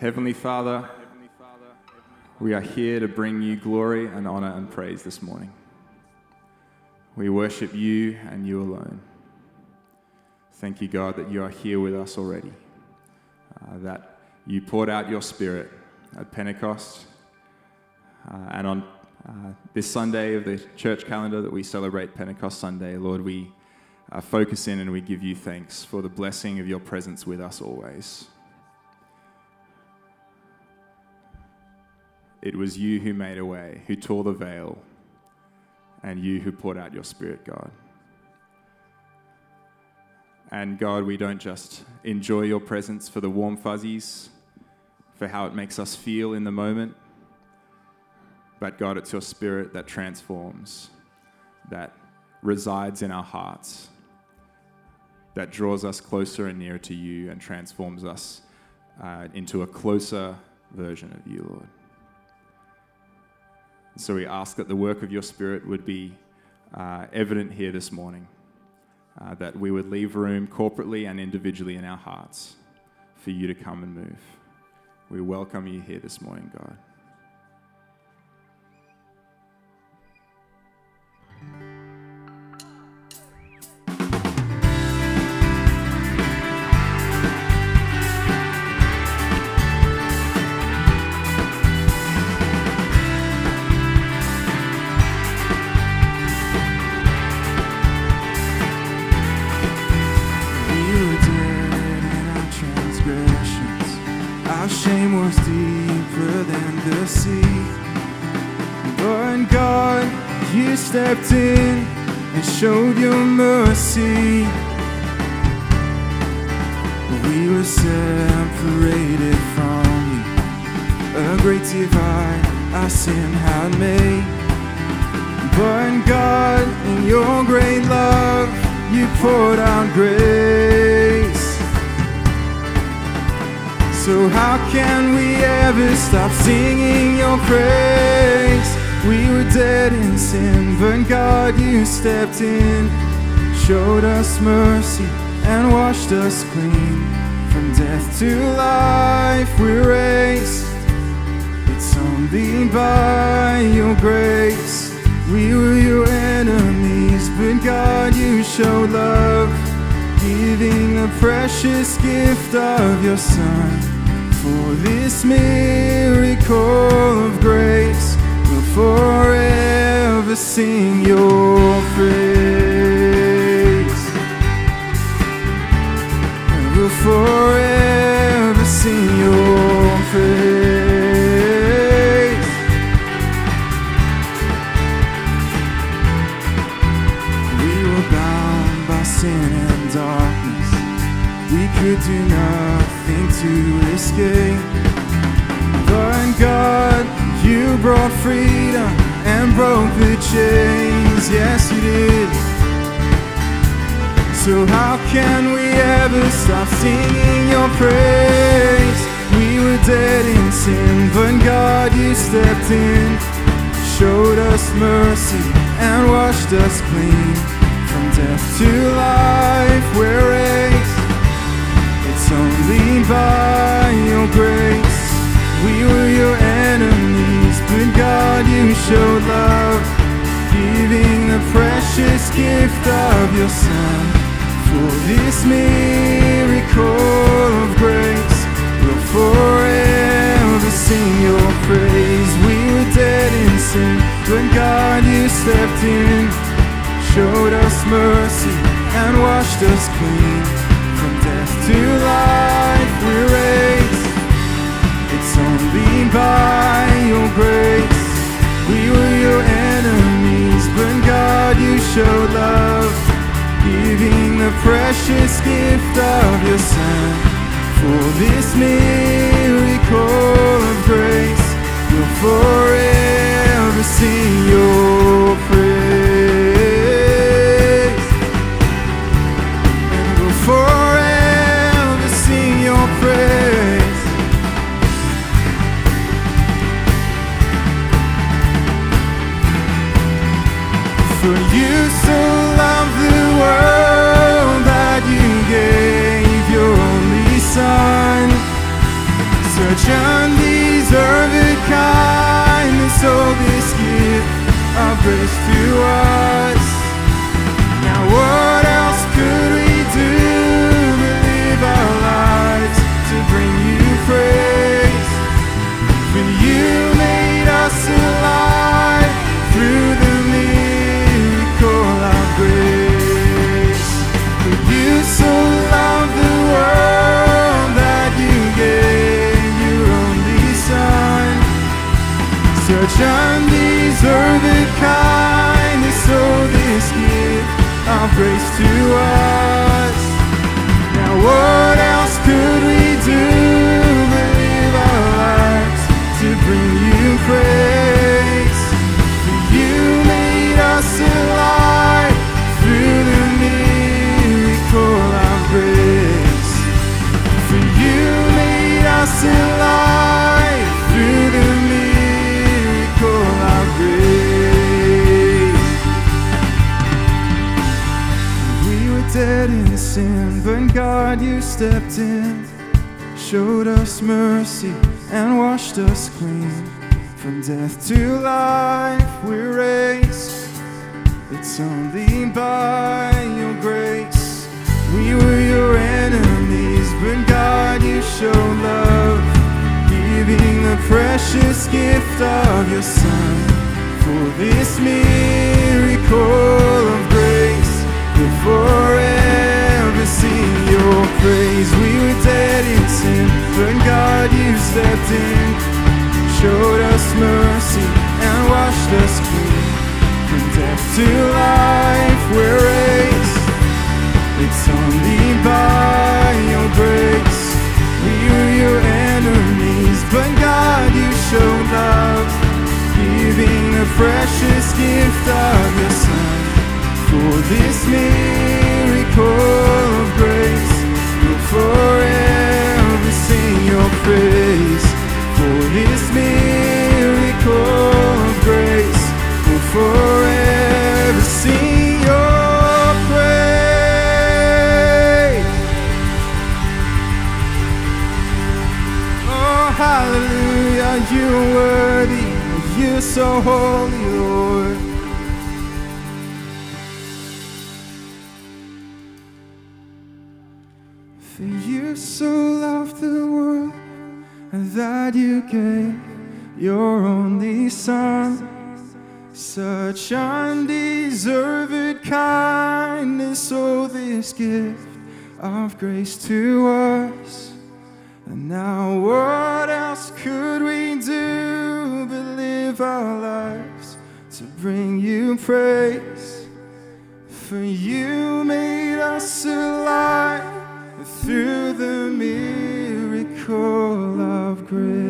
Heavenly Father, we are here to bring you glory and honor and praise this morning. We worship you and you alone. Thank you, God, that you are here with us already, uh, that you poured out your Spirit at Pentecost, uh, and on uh, this Sunday of the church calendar that we celebrate Pentecost Sunday, Lord, we uh, focus in and we give you thanks for the blessing of your presence with us always. It was you who made a way, who tore the veil, and you who poured out your Spirit, God. And God, we don't just enjoy your presence for the warm fuzzies, for how it makes us feel in the moment, but God, it's your Spirit that transforms, that resides in our hearts, that draws us closer and nearer to you and transforms us uh, into a closer version of you, Lord. So we ask that the work of your Spirit would be uh, evident here this morning, uh, that we would leave room corporately and individually in our hearts for you to come and move. We welcome you here this morning, God. Stepped in and showed your mercy. We were separated from you. A great divide our sin had made. But God, in your great love, you poured out grace. So how can we ever stop singing your praise? We were dead in sin, but God, you stepped in, showed us mercy, and washed us clean. From death to life, we're raised. It's only by your grace. We were your enemies, but God, you showed love, giving the precious gift of your Son. For this miracle of grace, forever sing your praise. And we'll forever sing your but God, you stepped in, showed us mercy, and washed us clean. From death to life, we're raised. It's only by your grace. We were your enemies, but God, you showed love, giving the precious gift of your Son. For this miracle of grace, we'll forever sing your praise. And sing your praise. For you so loved the world that you gave your only Son. Undeserved kindness, grace to us. Grace to us. Now, sin, but God, you stepped in, showed us mercy, and washed us clean. From death to life, we're raised. It's only by your grace. We were your enemies, but God, you showed love, giving the precious gift of your Son. For this miracle of grace, your praise. We were dead in sin, but God, you stepped in, showed us mercy, and washed us clean. From death to life, we're raised. It's only by your grace. We were your enemies, but God, you showed love, giving the precious gift of your Son. For this grace to us. And now, what else could we do but live our lives to bring you praise? For you made us alive through the miracle of grace.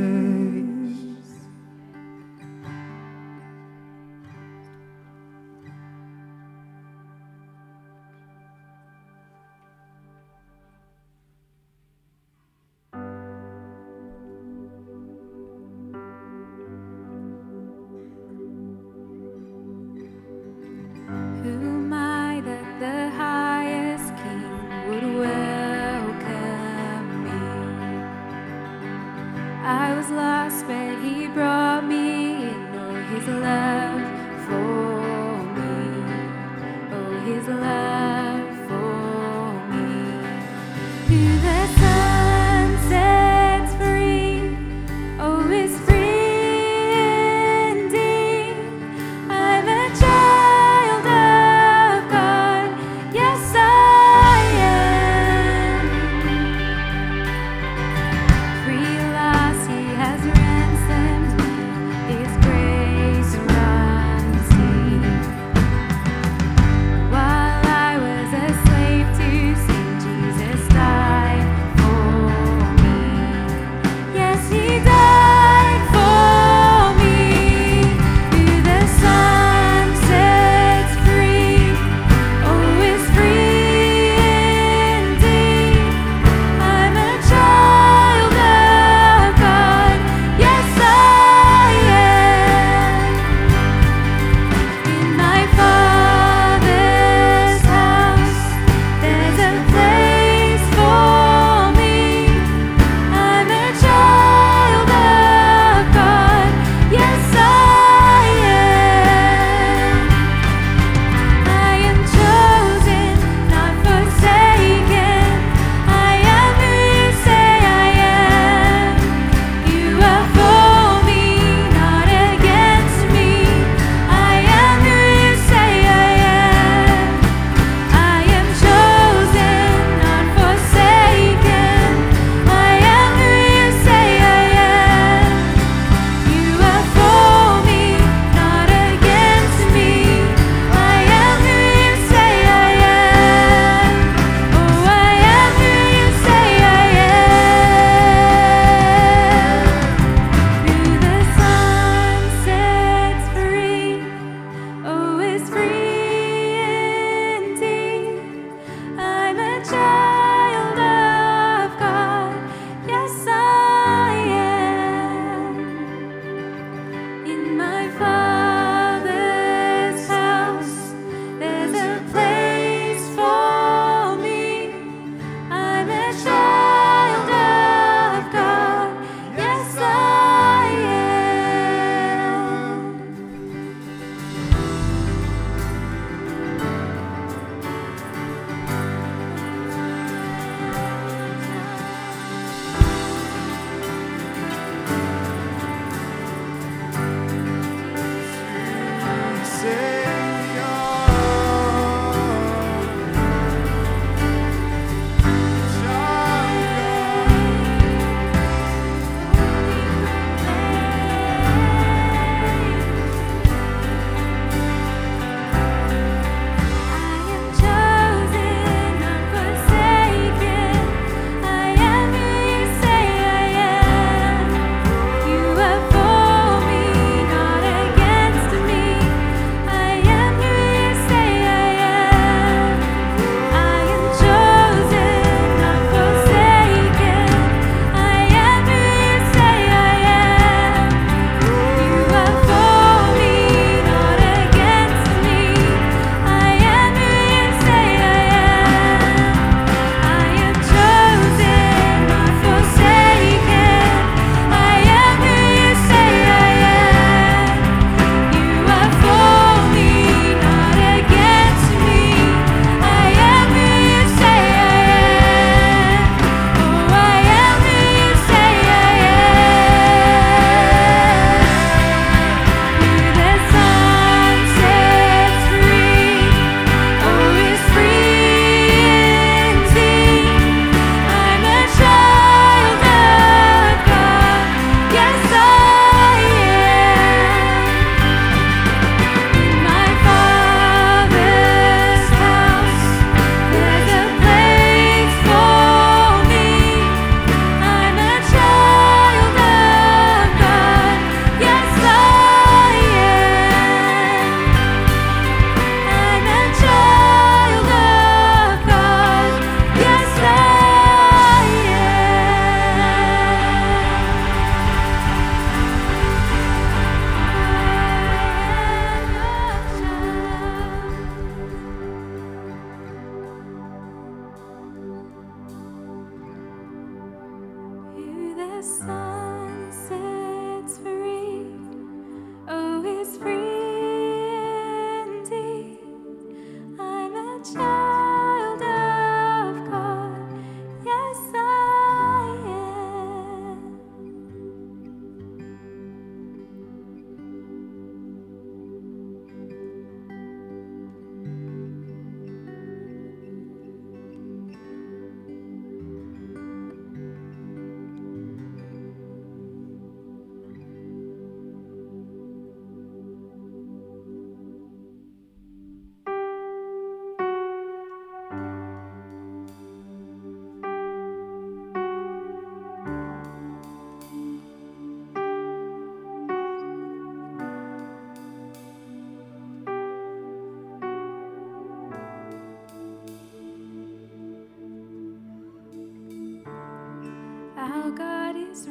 Is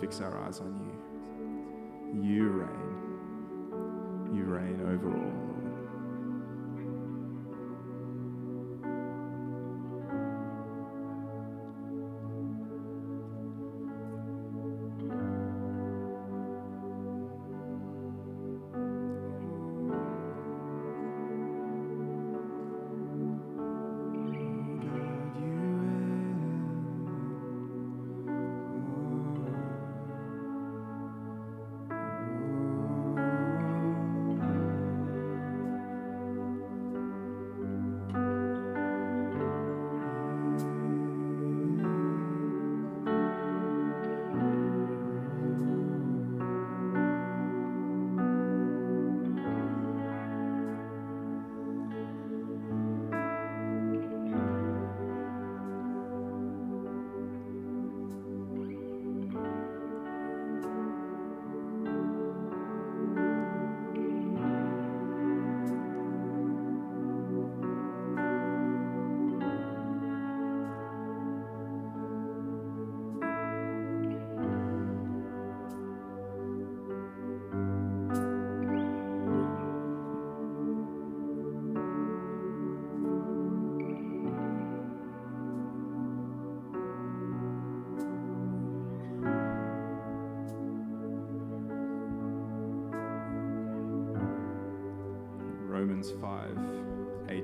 fix our eyes on you.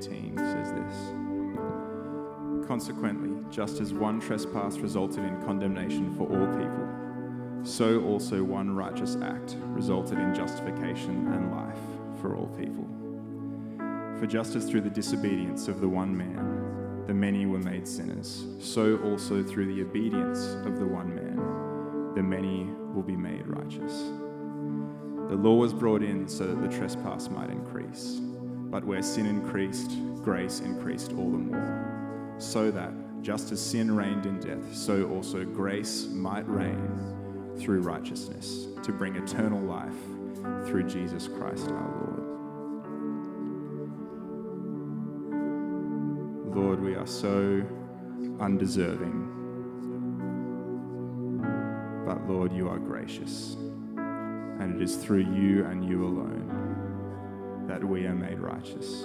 5:18 says this. Consequently, just as one trespass resulted in condemnation for all people, so also one righteous act resulted in justification and life for all people. For just as through the disobedience of the one man, the many were made sinners, so also through the obedience of the one man, the many will be made righteous. The law was brought in so that the trespass might increase. But where sin increased, grace increased all the more. So that, just as sin reigned in death, so also grace might reign through righteousness to bring eternal life through Jesus Christ our Lord. Lord, we are so undeserving. But Lord, you are gracious. And it is through you and you alone that we are made righteous.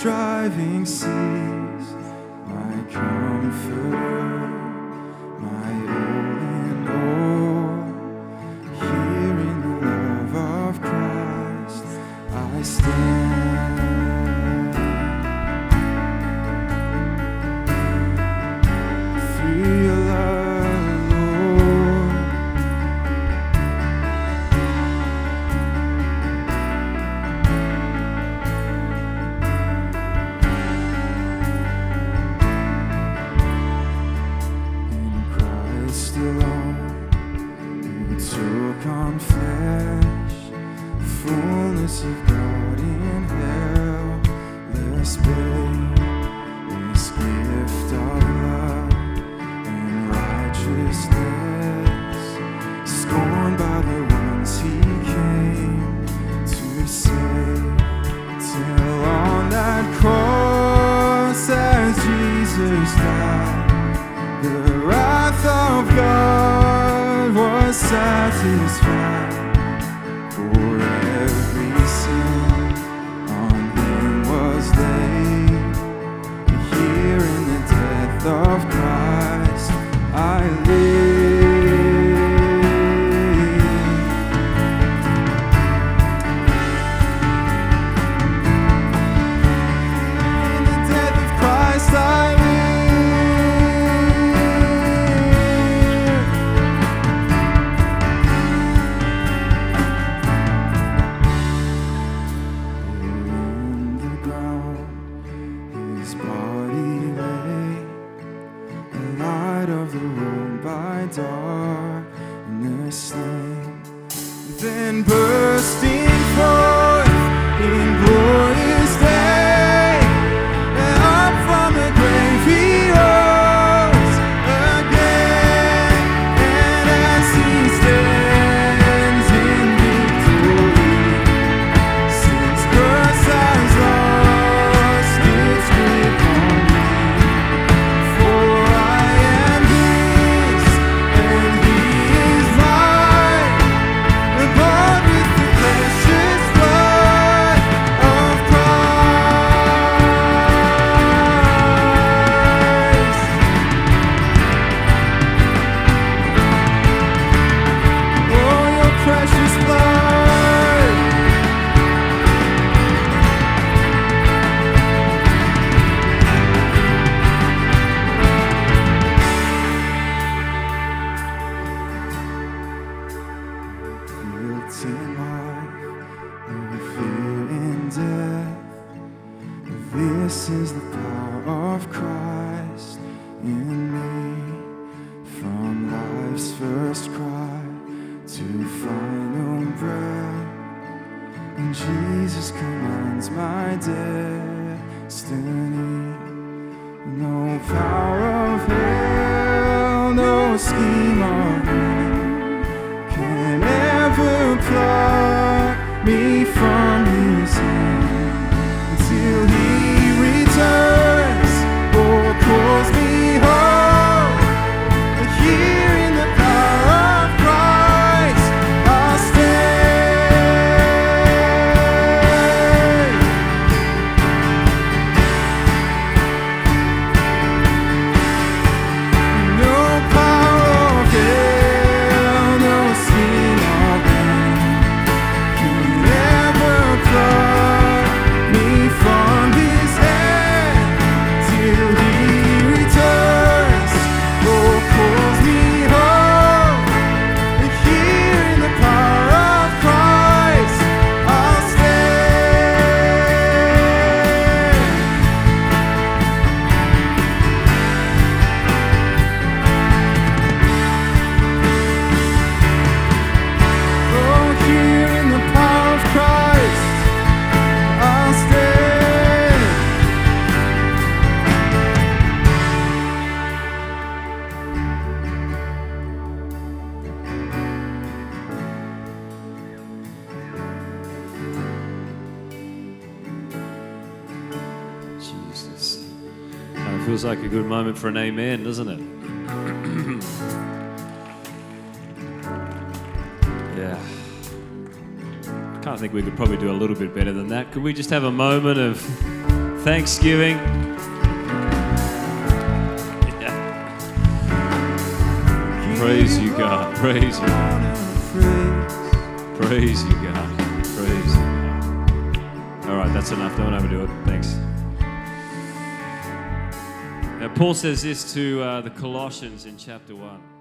Striving cease, can ever pluck me from. like a good moment for an amen, doesn't it? yeah. I can't think we could probably do a little bit better than that. Could we just have a moment of thanksgiving? Yeah. Praise you, God. Praise you. God. Praise you, God. Praise you. All right, that's enough. Don't overdo it. Thanks. Now, Paul says this to uh, the Colossians in chapter 1.